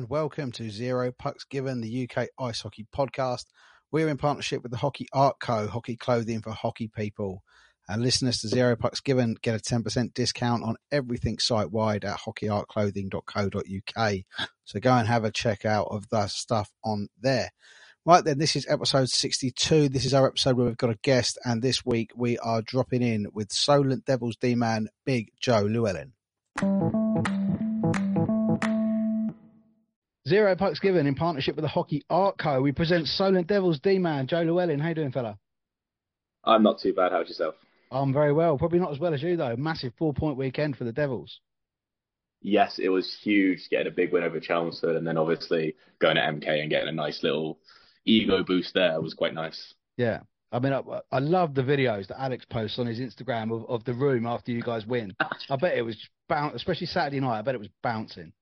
And welcome to Zero Pucks Given, the UK Ice Hockey Podcast. We're in partnership with the Hockey Art Co, hockey clothing for hockey people. And listeners to Zero Pucks Given get a 10% discount on everything site wide at hockeyartclothing.co.uk. So go and have a check out of the stuff on there. Right then, this is episode 62. This is our episode where we've got a guest, and this week we are dropping in with Solent Devils D man Big Joe Llewellyn. Zero Pucks Given in partnership with the Hockey Art Co. We present Solent Devils D man Joe Llewellyn. How you doing, fella? I'm not too bad. How's yourself? I'm very well. Probably not as well as you though. Massive four point weekend for the Devils. Yes, it was huge getting a big win over Chelmsford, and then obviously going to MK and getting a nice little ego boost there was quite nice. Yeah. I mean, I, I love the videos that Alex posts on his Instagram of, of the room after you guys win. I bet it was bounce, especially Saturday night. I bet it was bouncing.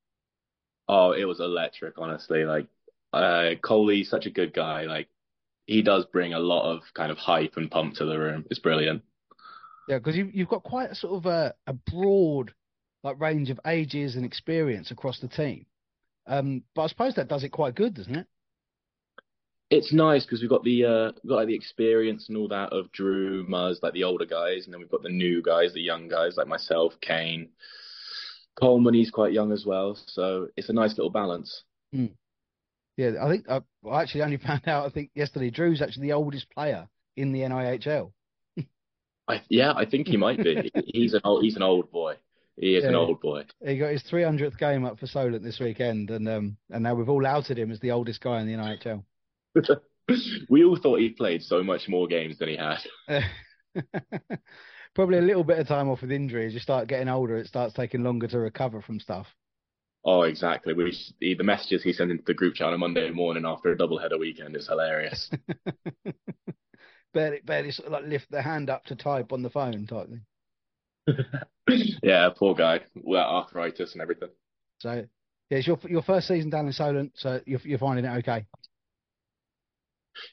Oh, it was electric, honestly. Like, uh, Coley's such a good guy. Like, he does bring a lot of kind of hype and pump to the room. It's brilliant. Yeah, because you, you've got quite a sort of a, a broad like range of ages and experience across the team. Um, but I suppose that does it quite good, doesn't it? It's nice because we've got the uh, we've got like the experience and all that of Drew, Muzz, like the older guys, and then we've got the new guys, the young guys like myself, Kane, Coleman. He's quite young as well, so it's a nice little balance. Mm. Yeah, I think I, I actually only found out. I think yesterday, Drew's actually the oldest player in the NIHL. I, yeah, I think he might be. he's an old he's an old boy. He is yeah, an old boy. He got his 300th game up for Solent this weekend, and um, and now we've all outed him as the oldest guy in the NIHL. we all thought he played so much more games than he had. Probably a little bit of time off with injury. As you start getting older, it starts taking longer to recover from stuff. Oh, exactly. We, the messages he sent into the group chat on Monday morning after a double header weekend is hilarious. barely, barely sort of like lift the hand up to type on the phone type thing. yeah, poor guy. Well, arthritis and everything. So, yeah, it's your your first season down in Solent, so you're you're finding it okay.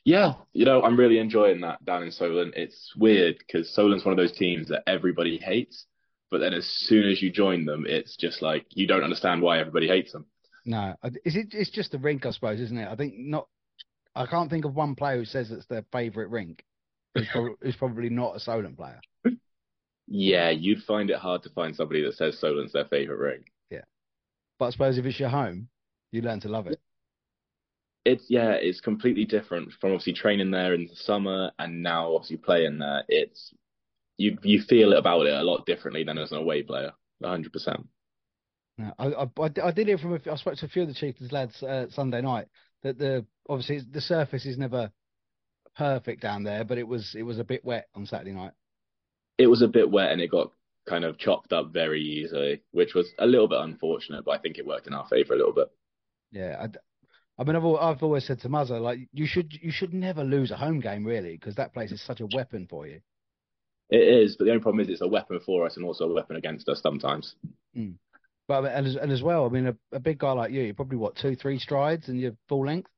Yeah, you know, I'm really enjoying that down in Solent. It's weird because Solent's one of those teams that everybody hates, but then as soon as you join them, it's just like you don't understand why everybody hates them. No, is it? It's just the rink, I suppose, isn't it? I think not. I can't think of one player who says it's their favourite rink. Who's probably, who's probably not a Solent player. Yeah, you'd find it hard to find somebody that says Solent's their favourite rink. Yeah, but I suppose if it's your home, you learn to love it it's yeah, it's completely different from obviously training there in the summer and now obviously playing there. It's you you feel about it a lot differently than as an away player, hundred percent. Yeah, I, I, I did hear from a, I spoke to a few of the Chieftains lads uh, Sunday night that the obviously the surface is never perfect down there, but it was it was a bit wet on Saturday night. It was a bit wet and it got kind of chopped up very easily, which was a little bit unfortunate, but I think it worked in our favour a little bit. Yeah, I mean, I've I've always said to Muzza, like you should you should never lose a home game really because that place is such a weapon for you. It is, but the only problem is it's a weapon for us and also a weapon against us sometimes. Mm. But and as, and as well, I mean, a, a big guy like you, you're probably what two, three strides and you're full length.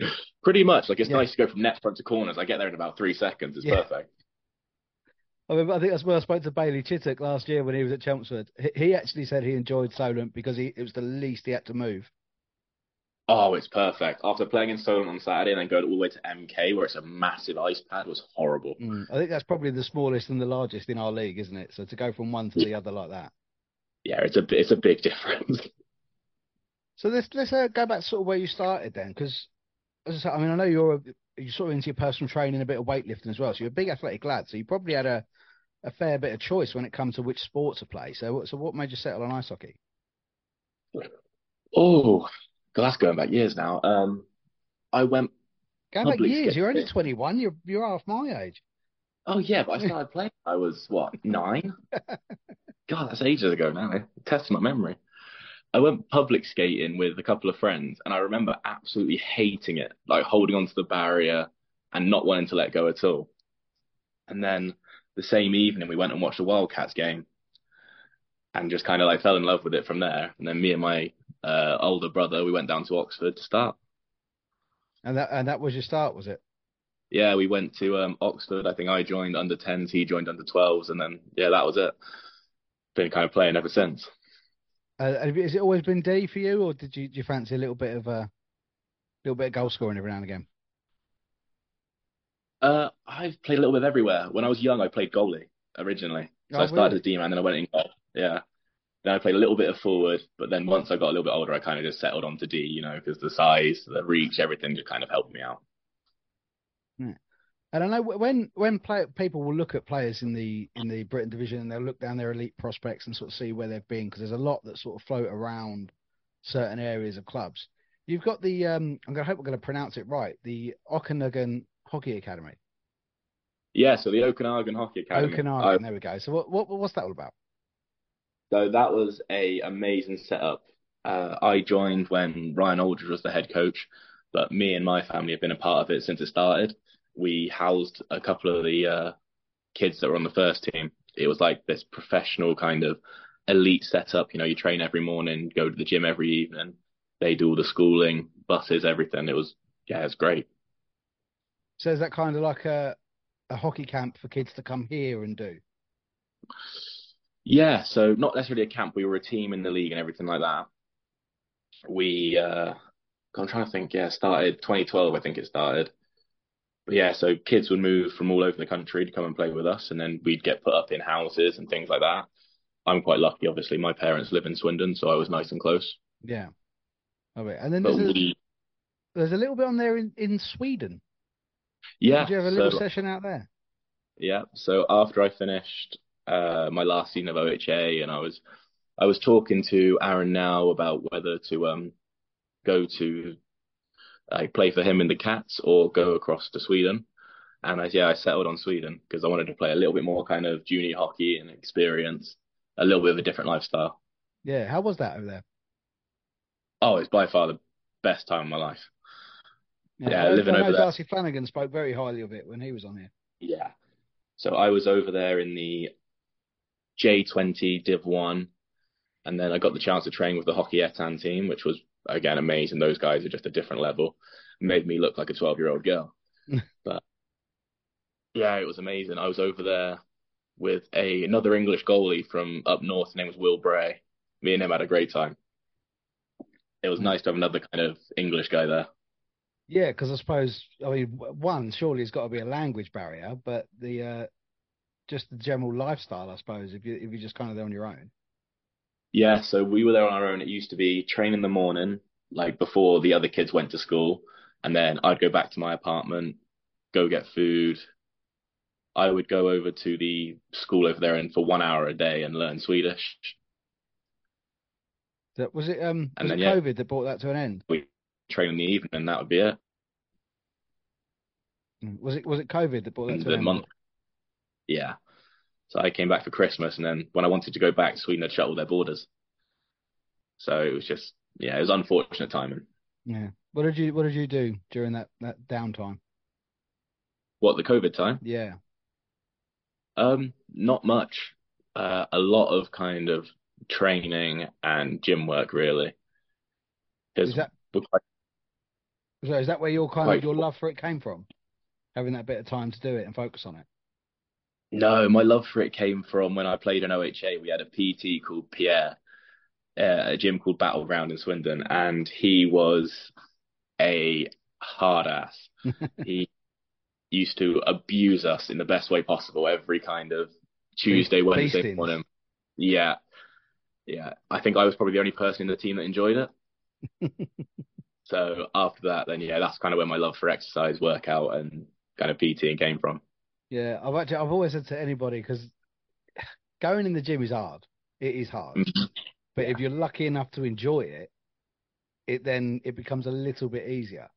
Pretty much. Like it's yeah. nice to go from net front to corners. I get there in about three seconds. It's yeah. perfect. I mean, I think that's where I spoke to Bailey Chittock last year when he was at Chelmsford. He, he actually said he enjoyed Solent because he, it was the least he had to move. Oh, it's perfect. After playing in Solent on Saturday and then going all the way to MK, where it's a massive ice pad, was horrible. Mm, I think that's probably the smallest and the largest in our league, isn't it? So to go from one to the other like that. Yeah, it's a it's a big difference. So let's let's uh, go back to sort of where you started then, because as I said, I mean, I know you're a, you're sort of into your personal training, a bit of weightlifting as well. So you're a big athletic lad. So you probably had a a fair bit of choice when it comes to which sport to play. So so what made you settle on ice hockey? Oh, that's going back years now. Um, I went going back years. You're only 21. You're you're half my age. Oh yeah, but I started playing. I was what nine? God, that's ages ago now. Testing my memory. I went public skating with a couple of friends, and I remember absolutely hating it, like holding onto the barrier and not wanting to let go at all. And then the same evening, we went and watched a Wildcats game, and just kind of like fell in love with it from there. And then me and my uh, older brother, we went down to Oxford to start. And that and that was your start, was it? Yeah, we went to um, Oxford. I think I joined under 10s, he joined under 12s, and then yeah, that was it. Been kind of playing ever since. Uh, has it always been D for you, or did you, did you fancy a little bit of a uh, little bit of goal scoring every now and again? Uh, I've played a little bit everywhere. When I was young, I played goalie originally. So Oh, I started really? as D man, then I went in goal. Yeah. Then I played a little bit of forward, but then once I got a little bit older, I kind of just settled onto D, you know, because the size, the reach, everything just kind of helped me out. And I know when when play, people will look at players in the in the Britton division, and they'll look down their elite prospects and sort of see where they've been because there's a lot that sort of float around certain areas of clubs. You've got the um, I'm gonna hope we're gonna pronounce it right, the Okanagan Hockey Academy. Yeah, so the Okanagan Hockey Academy. Okanagan, there we go. So what, what what's that all about? So that was a amazing setup. Uh, I joined when Ryan Aldridge was the head coach, but me and my family have been a part of it since it started. We housed a couple of the uh, kids that were on the first team. It was like this professional kind of elite setup. You know, you train every morning, go to the gym every evening. They do all the schooling, buses, everything. It was yeah, it's great. So is that kind of like a a hockey camp for kids to come here and do? Yeah, so not necessarily a camp. We were a team in the league and everything like that. We, uh, I'm trying to think. Yeah, started 2012, I think it started. But yeah, so kids would move from all over the country to come and play with us, and then we'd get put up in houses and things like that. I'm quite lucky, obviously. My parents live in Swindon, so I was nice and close. Yeah. Oh, wait. And then there's a, there's a little bit on there in, in Sweden. yeah, Did you have a little so session out there? Yeah. So after I finished uh, my last season of OHA, and I was I was talking to Aaron Nell about whether to um go to like play for him in the Cats or go across to Sweden. And I, yeah, I settled on Sweden because I wanted to play a little bit more kind of junior hockey and experience a little bit of a different lifestyle. Yeah. How was that over there? Oh, it's by far the best time of my life. Yeah, I, living I know over there. Darcy Flanagan spoke very highly of it when he was on here. Yeah. So I was over there in the J20 Div 1, and then I got the chance to train with the Hockeyettan team, which was, again, amazing. Those guys are just a different level. Made me look like a 12 year old girl. but yeah, it was amazing. I was over there with a another English goalie from up north. His name was Will Bray. Me and him had a great time. It was nice to have another kind of English guy there. Yeah, because I suppose I mean one surely it's got to be a language barrier, but the uh, just the general lifestyle, I suppose, if you if you're just kind of there on your own. Yeah, so we were there on our own. It used to be train in the morning, like before the other kids went to school, and then I'd go back to my apartment, go get food. I would go over to the school over there and for one hour a day and learn Swedish. That was it. Um, And was it then, yeah. COVID that brought that to an end? We train in the evening, and that would be it. Mm. Was it was it COVID that brought that to an end? month, yeah. So I came back for Christmas, and then when I wanted to go back, Sweden had shut all their borders. So it was just, yeah, it was unfortunate timing. Yeah. What did you What did you do during that that downtime? What, the COVID time? Yeah. Um, not much. Uh, a lot of kind of training and gym work, really. Is that quite, so? Is that where your kind of your love for it came from? Having that bit of time to do it and focus on it. No, my love for it came from when I played in OHA. We had a PT called Pierre, uh, a gym called Battleground in Swindon, and he was a hard ass. he used to abuse us in the best way possible every kind of Tuesday, Wednesday morning. Yeah. Yeah. I think I was probably the only person in the team that enjoyed it. So after that, then yeah, that's kind of where my love for exercise, workout, and kind of PTing came from. Yeah, I've actually I've always said to anybody because going in the gym is hard. It is hard, mm-hmm. but if you're lucky enough to enjoy it, it then it becomes a little bit easier,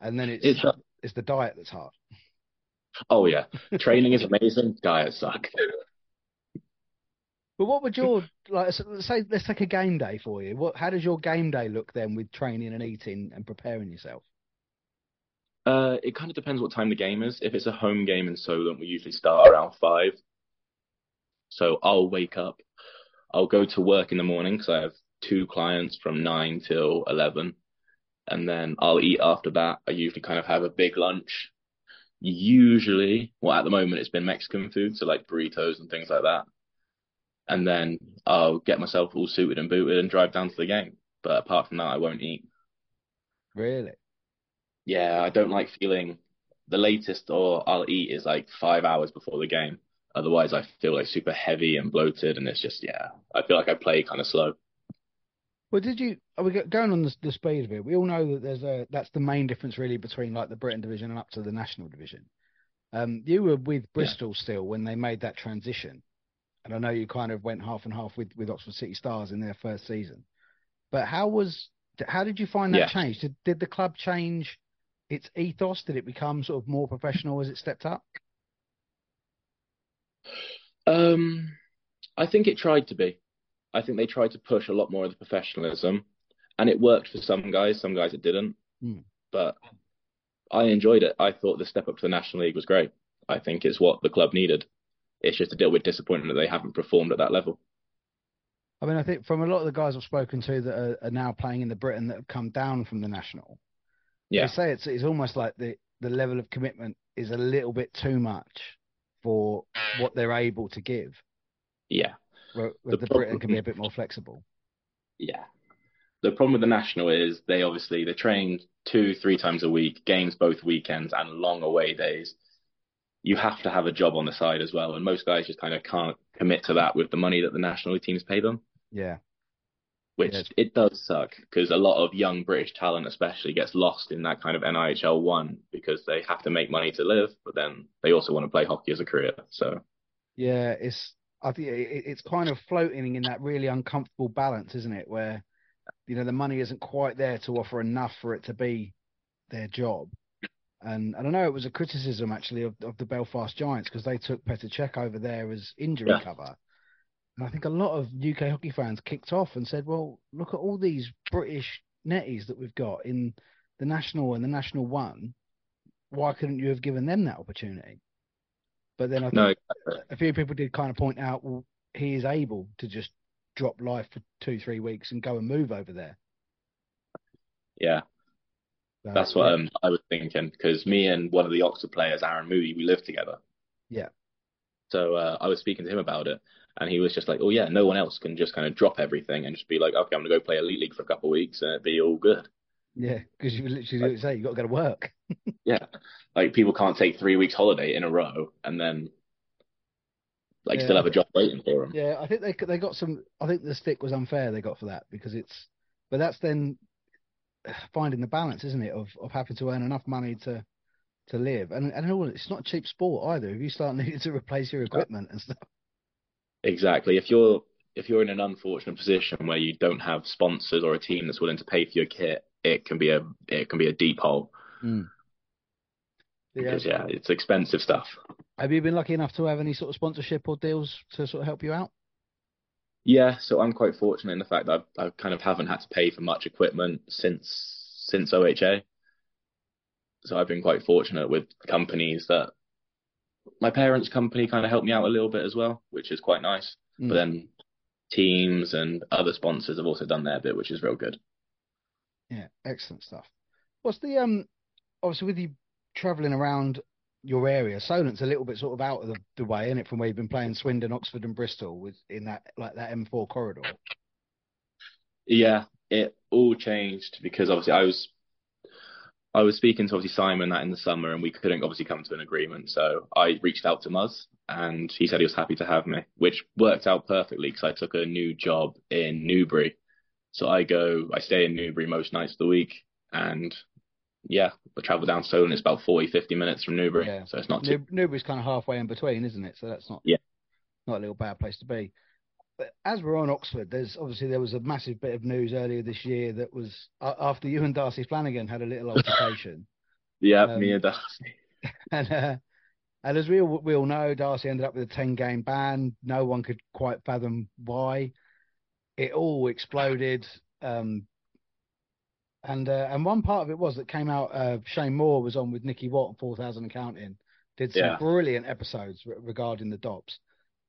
and then it's It's uh it's the diet that's hard. Oh yeah, training is amazing. Diet suck. But what would your like? Let's say let's take a game day for you. What? How does your game day look then with training and eating and preparing yourself? Uh, it kind of depends what time the game is. If it's a home game in Solent, we usually start around five. So I'll wake up, I'll go to work in the morning because I have two clients from nine till eleven, and then I'll eat after that. I usually kind of have a big lunch. Usually, well, at the moment it's been Mexican food, so like burritos and things like that and then I'll get myself all suited and booted and drive down to the game. But apart from that, I won't eat. Really? Yeah, I don't like feeling the latest or I'll eat is like five hours before the game. Otherwise, I feel like super heavy and bloated, and it's just yeah, I feel like I play kind of slow. Well, did you? Are we going on the, the speed of it? We all know that there's a that's the main difference really between like the Britton division and up to the national division. Um, you were with Bristol yeah. still when they made that transition and I know you kind of went half and half with, with Oxford City Stars in their first season. But how was how did you find that yeah. change? Did did the club change its ethos? Did it become sort of more professional as it stepped up? Um, I think it tried to be. I think they tried to push a lot more of the professionalism, and it worked for some guys. Some guys it didn't. Hmm. But I enjoyed it. I thought the step up to the National League was great. I think it's what the club needed. It's just a deal with disappointment that they haven't performed at that level. I mean, I think from a lot of the guys I've spoken to that are, are now playing in the Britton that have come down from the national, yeah. they say it's it's almost like the the level of commitment is a little bit too much for what they're able to give. Yeah, where, where the, the Britton can be a bit more flexible. Yeah, the problem with the national is they obviously they train two three times a week, games both weekends, and long away days you have to have a job on the side as well. And most guys just kind of can't commit to that with the money that the national teams pay them. Yeah. Which yeah. it does suck because a lot of young British talent, especially, gets lost in that kind of NIHL one because they have to make money to live, but then they also want to play hockey as a career. So, yeah, it's I think it's kind of floating in that really uncomfortable balance, isn't it? Where you know the money isn't quite there to offer enough for it to be their job, and, and I know it was a criticism actually of, of the Belfast Giants because they took Petr Cech over there as injury yeah. cover. And I think a lot of UK hockey fans kicked off and said, well, look at all these British netties that we've got in the national and the national one. Why couldn't you have given them that opportunity? But then I think no, a few people did kind of point out, well, he is able to just drop life for two, three weeks and go and move over there. Yeah, that's what yeah. um, I was thinking because me and one of the Oxford players, Aaron Moody, we lived together. Yeah. So uh, I was speaking to him about it, and he was just like, "Oh yeah, no one else can just kind of drop everything and just be like, okay, I'm gonna go play elite league for a couple of weeks and it'd be all good." Yeah, because you literally like, say you got to go to work. yeah, like people can't take three weeks holiday in a row and then like yeah. still have a job waiting for them. Yeah, I think they they got some. I think the stick was unfair they got for that because it's, but that's then finding the balance, isn't it, of of having to earn enough money to to live, and and all it's not cheap sport either. If you start needing to replace your equipment and stuff. Exactly. If you're if you're in an unfortunate position where you don't have sponsors or a team that's willing to pay for your kit, it can be a it can be a deep hole. Mm. Yeah. Because yeah, it's expensive stuff. Have you been lucky enough to have any sort of sponsorship or deals to sort of help you out? Yeah, so I'm quite fortunate in the fact that I kind of haven't had to pay for much equipment since since OHA. So I've been quite fortunate with companies that my parents' company kind of helped me out a little bit as well, which is quite nice. Mm. But then teams and other sponsors have also done their bit, which is real good. Yeah, excellent stuff. What's the um obviously with you traveling around your area. Solent's a little bit sort of out of the, the way, in it, from where you've been playing Swindon, Oxford, and Bristol, with in that like that M4 corridor. Yeah, it all changed because obviously I was I was speaking to obviously Simon that in the summer, and we couldn't obviously come to an agreement. So I reached out to Muzz, and he said he was happy to have me, which worked out perfectly because I took a new job in Newbury. So I go, I stay in Newbury most nights of the week, and yeah, I travel down Solent It's about 40, 50 minutes from Newbury. Yeah. So it's not too. Newbury's kind of halfway in between, isn't it? So that's not yeah, not a little bad place to be. As we're on Oxford, there's obviously there was a massive bit of news earlier this year that was uh, after you and Darcy Flanagan had a little altercation. yeah, um, me and Darcy. And uh, And as we all, we all know, Darcy ended up with a 10 game ban. No one could quite fathom why. It all exploded. Um, and uh, and one part of it was that came out. Uh, Shane Moore was on with Nicky Watt, four thousand and counting, did some Yeah. brilliant episodes re- regarding the DOPS.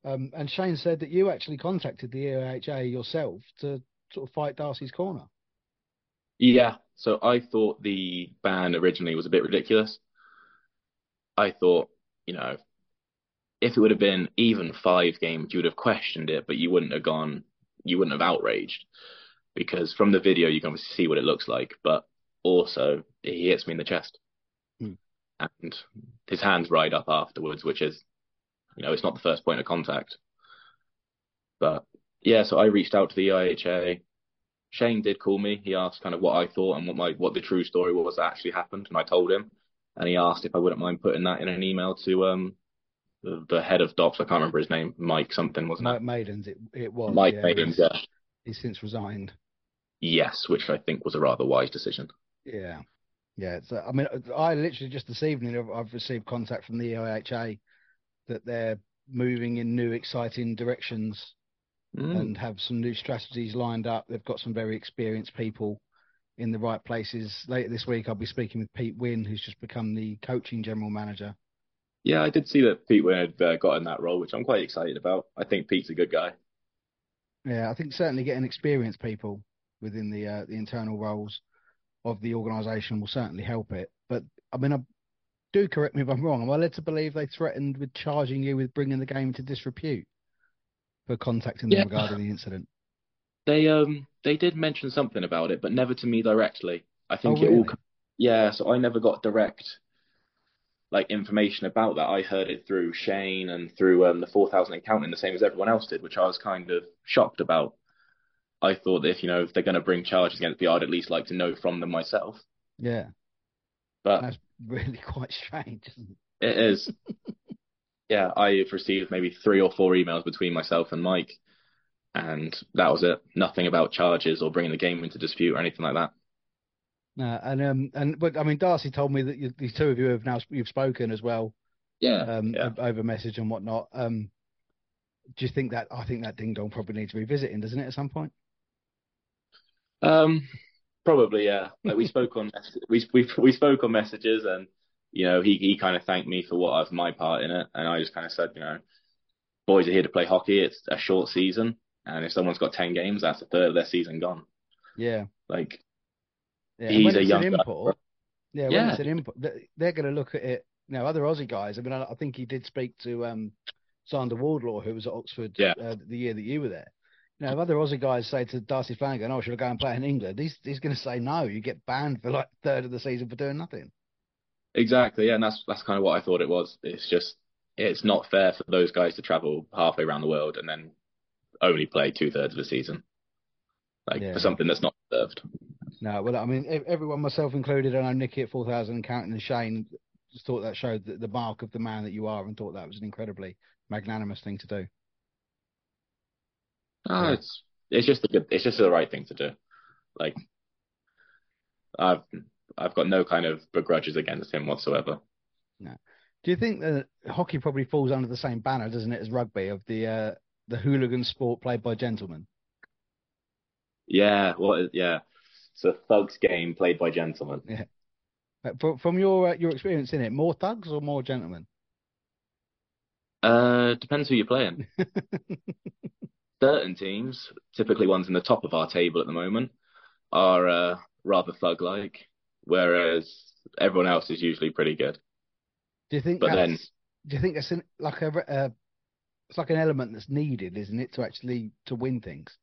Um, and Shane said that you actually contacted the EIHA yourself to sort of fight Darcy's corner. Yeah, so I thought the ban originally was a bit ridiculous. I thought, you know, if it would have been even five games, you would have questioned it, but you wouldn't have gone, you wouldn't have outraged. Because from the video, you can obviously see what it looks like, but also he hits me in the chest. Hmm. And his hands ride up afterwards, which is, you know, it's not the first point of contact. But yeah, so I reached out to the IHA. Shane did call me. He asked kind of what I thought and what my what the true story was that actually happened, and I told him. And he asked if I wouldn't mind putting that in an email to um the, the head of DOPS. I can't remember his name. Mike something wasn't Mike Maidens, it it was. Mike yeah, Maidens, he's, yeah. he's since resigned. Yes, which I think was a rather wise decision. Yeah, yeah. Uh, I mean, I literally just this evening I've, I've received contact from the EIHA that they're moving in new, exciting directions Mm. and have some new strategies lined up. They've got some very experienced people in the right places. Later this week, I'll be speaking with Pete Wynn, who's just become the coaching general manager. Yeah, I did see that Pete Wynn had uh, got in that role, which I'm quite excited about. I think Pete's a good guy. Yeah, I think certainly getting experienced people within the uh, the internal roles of the organisation will certainly help it. But I mean, I, do correct me if I'm wrong. Am I led to believe they threatened with charging you with bringing the game into disrepute for contacting them Yeah. regarding the incident? They um they did mention something about it, but never to me directly. I think Oh, it all really? yeah, so I never got direct like information about that. I heard it through Shane and through um the four thousand and counting, the same as everyone else did, which I was kind of shocked about. I thought that if you know if they're going to bring charges against me, I'd at least like to know from them myself. Yeah, But that's really quite strange. Isn't it? it is, yeah, I've received maybe three or four emails between myself and Mike, and that was it. Nothing about charges or bringing the game into dispute or anything like that. No, and um, and but I mean, Darcy told me that you, the two of you have now you've spoken as well, Yeah, um, yeah. over message and whatnot. Um, do you think that I think that ding dong probably needs revisiting, doesn't it, at some point? Um, probably, yeah. Like we spoke on we we we spoke on messages, and you know he he kind of thanked me for what was my part in it, and I just kind of said, you know, boys are here to play hockey. It's a short season, and if someone's got ten games, that's a third of their season gone. Yeah, Like yeah. he's a young guy. import, yeah, when Yeah. it's an import, they're going to look at it. You know, other Aussie guys. I mean, I, I think he did speak to um, Sander Wardlaw, who was at Oxford Yeah. uh, the year that you were there. You know, if other Aussie guys say to Darcy Flanagan, "Oh, should I go and play in England?" He's he's going to say no. You get banned for like third of the season for doing nothing. Exactly, yeah, and that's that's kind of what I thought it was. It's just it's not fair for those guys to travel halfway around the world and then only play two thirds of the season, like Yeah. for something that's not deserved. No, well, I mean, everyone, myself included, I know Nicky at 4,000 and counting and Shane, just thought that showed the, the mark of the man that you are and thought that was an incredibly magnanimous thing to do. Ah, Yeah. it's it's just a good, it's just the right thing to do. Like I've I've got no kind of begrudges against him whatsoever. No. Do you think that hockey probably falls under the same banner, doesn't it, as rugby, of the uh, the hooligan sport played by gentlemen? Yeah, well, yeah, it's a thugs game played by gentlemen. Uh, From, from your uh, your experience in it, more thugs or more gentlemen? Uh, depends who you're playing. Certain teams, typically ones in the top of our table at the moment, are uh, rather thug-like, whereas everyone else is usually pretty good. Do you think But that's, then- do you think that's an, like a uh, it's like an element that's needed, isn't it, to actually to win things?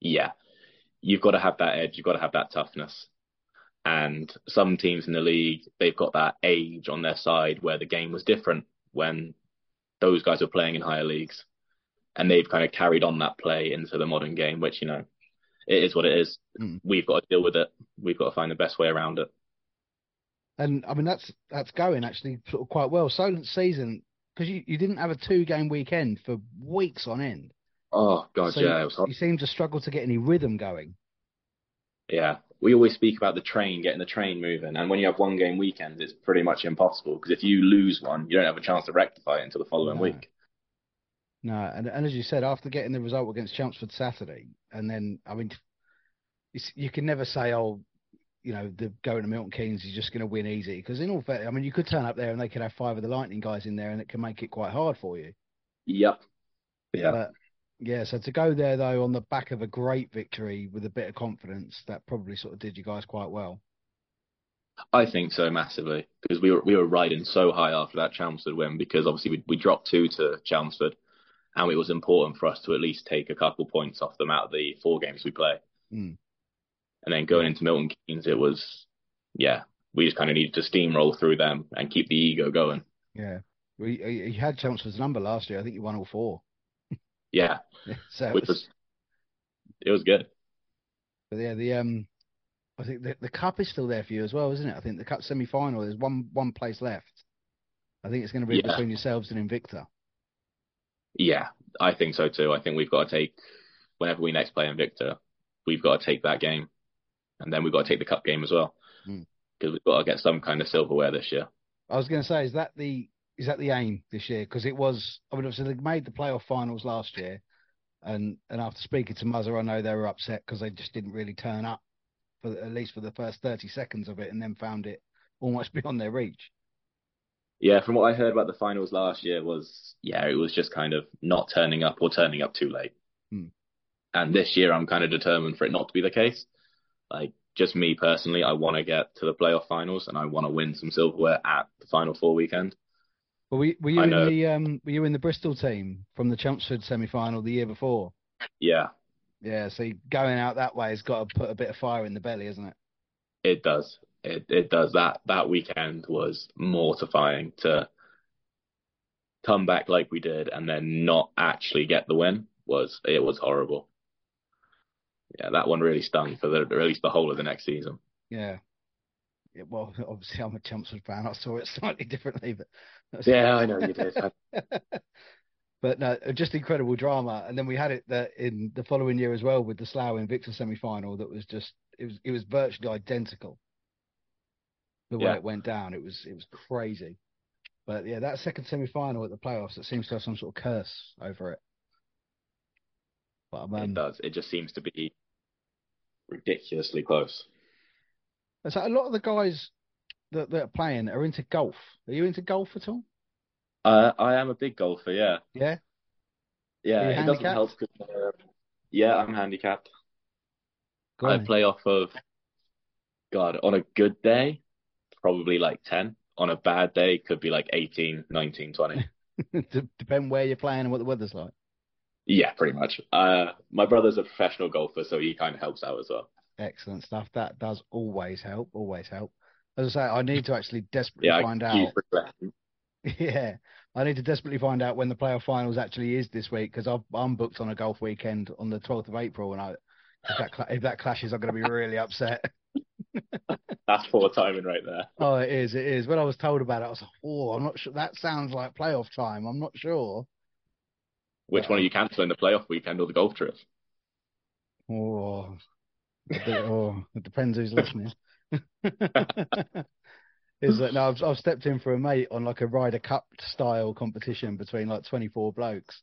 yeah, you've got to have that edge. You've got to have that toughness. And some teams in the league, they've got that age on their side where the game was different when those guys were playing in higher leagues. And they've kind of carried on that play into the modern game, which, you know, it is what it is. Mm. We've got to deal with it. We've got to find the best way around it. And I mean that's that's going actually sort of quite well. So season because you, you didn't have a two game weekend for weeks on end. Oh, God, So yeah. It was hard. You seem to struggle to get any rhythm going. Yeah, we always speak about the train, getting the train moving, and when you have one game weekends, it's pretty much impossible because if you lose one, you don't have a chance to rectify it until the following No. week. No, and, and as you said, after getting the result against Chelmsford Saturday, and then I mean, it's, you can never say, oh, you know, the going to Milton Keynes is just going to win easy because in all fair, I mean, you could turn up there and they could have five of the Lightning guys in there, and it can make it quite hard for you. Yep. Yeah. But yeah, so to go there though on the back of a great victory with a bit of confidence, that probably sort of did you guys quite well. I think so massively because we were we were riding so high after that Chelmsford win because obviously we we dropped two to Chelmsford, and it was important for us to at least take a couple points off them out of the four games we play. Mm. And then going into Milton Keynes, it was yeah, we just kind of needed to steamroll through them and keep the ego going. Yeah, we you had Chelmsford's number last year. I think you won all four. Yeah, so it which was, was it was good. but yeah, the um, I think the the cup is still there for you as well, isn't it? I think the cup semi final. There's one one place left. I think it's going to be Yeah. between yourselves and Invicta. Yeah, I think so too. I think we've got to take whenever we next play Invicta, we've got to take that game, and then we've got to take the cup game as well Mm. because we've got to get some kind of silverware this year. I was going to say, is that the is that the aim this year? Because it was, I mean, obviously they made the playoff finals last year, and and after speaking to Muzzer, I know they were upset because they just didn't really turn up for at least for the first thirty seconds of it, and then found it almost beyond their reach. Yeah, from what I heard about the finals last year was, yeah, it was just kind of not turning up or turning up too late. Hmm. And this year, I'm kind of determined for it not to be the case. Like, just me personally, I want to get to the playoff finals and I want to win some silverware at the final four weekend. But were, were you I in know. the um were you in the Bristol team from the Chelmsford semi final the year before? Yeah, Yeah, so going out that way has got to put a bit of fire in the belly, hasn't it? it does. It it does. That that weekend was mortifying to come back like we did and then not actually get the win. Was it was horrible. Yeah, that one really stung for the, at least the whole of the next season. Yeah. yeah well, obviously I'm a Chelmsford fan. I saw it slightly differently, but Yeah, I know you did. but no, just incredible drama. And then we had it that in the following year as well with the Slough Invicta semi final. That was just it was it was virtually identical. The way Yeah. it went down, it was it was crazy. But yeah, that second semi final at the playoffs, it seems to have some sort of curse over it. But um, It does. It just seems to be ridiculously close. so a lot of the guys that, that are playing are into golf. Are you into golf at all? Uh, I am a big golfer, yeah. Yeah. Yeah, it doesn't help 'cause, uh, yeah, I'm handicapped. I play off of, God, on a good day, probably like 10. On a bad day, could be like 18, 19, 20. D- Depend where you're playing and what the weather's like. Yeah, pretty much. Uh, my brother's a professional golfer, so he kind of helps out as well. Excellent stuff. That does always help. Always help. As I say, I need to actually desperately Yeah, find out. Yeah, I need to desperately find out when the playoff finals actually is this week because I'm booked on a golf weekend on the 12th of April, and I if that cla- if that clashes, I'm going to be really upset. That's poor timing right there. Oh, it is. It is. When I was told about it, I was like, oh, I'm not sure. That sounds like playoff time. I'm not sure. Which one are you cancelling, the playoff weekend or the golf trip? Oh, bit- oh, it depends who's listening. Is that no? I've, I've stepped in for a mate on like a Ryder Cup style competition between like 24 blokes.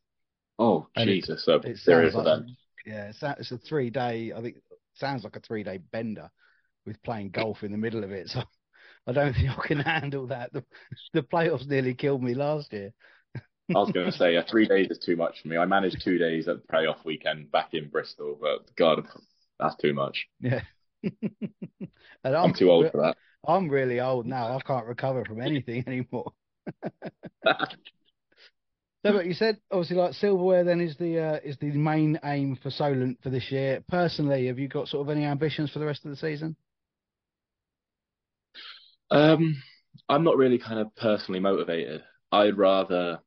Oh, And it- Jesus. So It serious like event. yeah, it's a, it's a three day. I think sounds like a three day bender with playing golf in the middle of it. So I don't think I can handle that. The, the playoffs nearly killed me last year. I was going to say, yeah, three days is too much for me. I managed two days at the playoff weekend back in Bristol, but God, that's too much. Yeah. and I'm too old for that. I'm really old now. I can't recover from anything anymore. So, but you said obviously like silverware then is the uh, is the main aim for Solent for this year. Personally, have you got sort of any ambitions for the rest of the season? Um, I'm not really kind of personally motivated. I'd rather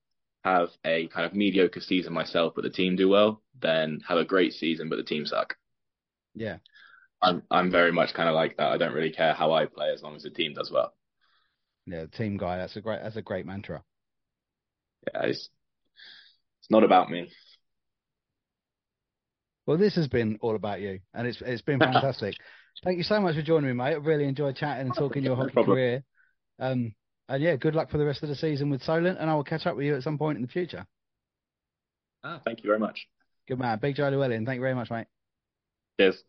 have a kind of mediocre season myself, but the team do well, than have a great season, but the team suck. Yeah. I'm I'm very much kind of like that. I don't really care how I play as long as the team does well. Yeah, team guy. That's a great that's a great mantra. Yeah, it's it's not about me. Well, this has been all about you, and it's it's been fantastic. Thank you so much for joining me, mate. I've really enjoyed chatting and talking your hockey career. Um, and yeah, good luck for the rest of the season with Solent, and I will catch up with you at some point in the future. Ah, thank you very much. Good man. Big Joe Llewellyn. Thank you very much, mate. Cheers.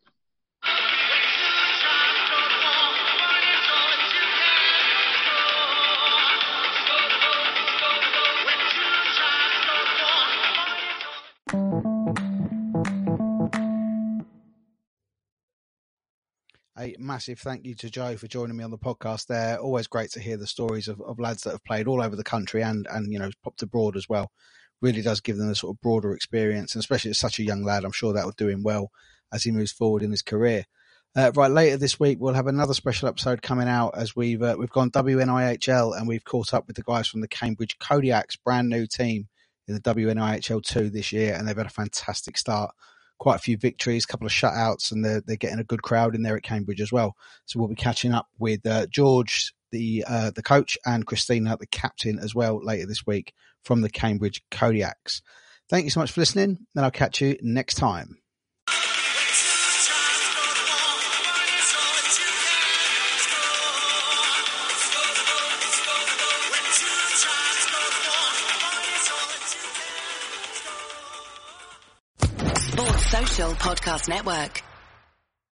Massive thank you to Joe for joining me on the podcast there. Always great to hear the stories of, of lads that have played all over the country and, and, you know, popped abroad as well. Really does give them a sort of broader experience, and especially as such a young lad, I'm sure that will do him well as he moves forward in his career. Uh, right later this week, we'll have another special episode coming out as we've uh, we've gone WNIHL and we've caught up with the guys from the Cambridge Kodiaks, brand new team in the WNIHL two this year, and they've had a fantastic start quite a few victories, a couple of shutouts, and they're, they're getting a good crowd in there at Cambridge as well. So we'll be catching up with uh, George, the uh, the coach, and Christina, the captain, as well later this week from the Cambridge Kodiaks. Thank you so much for listening, and I'll catch you next time. Podcast Network.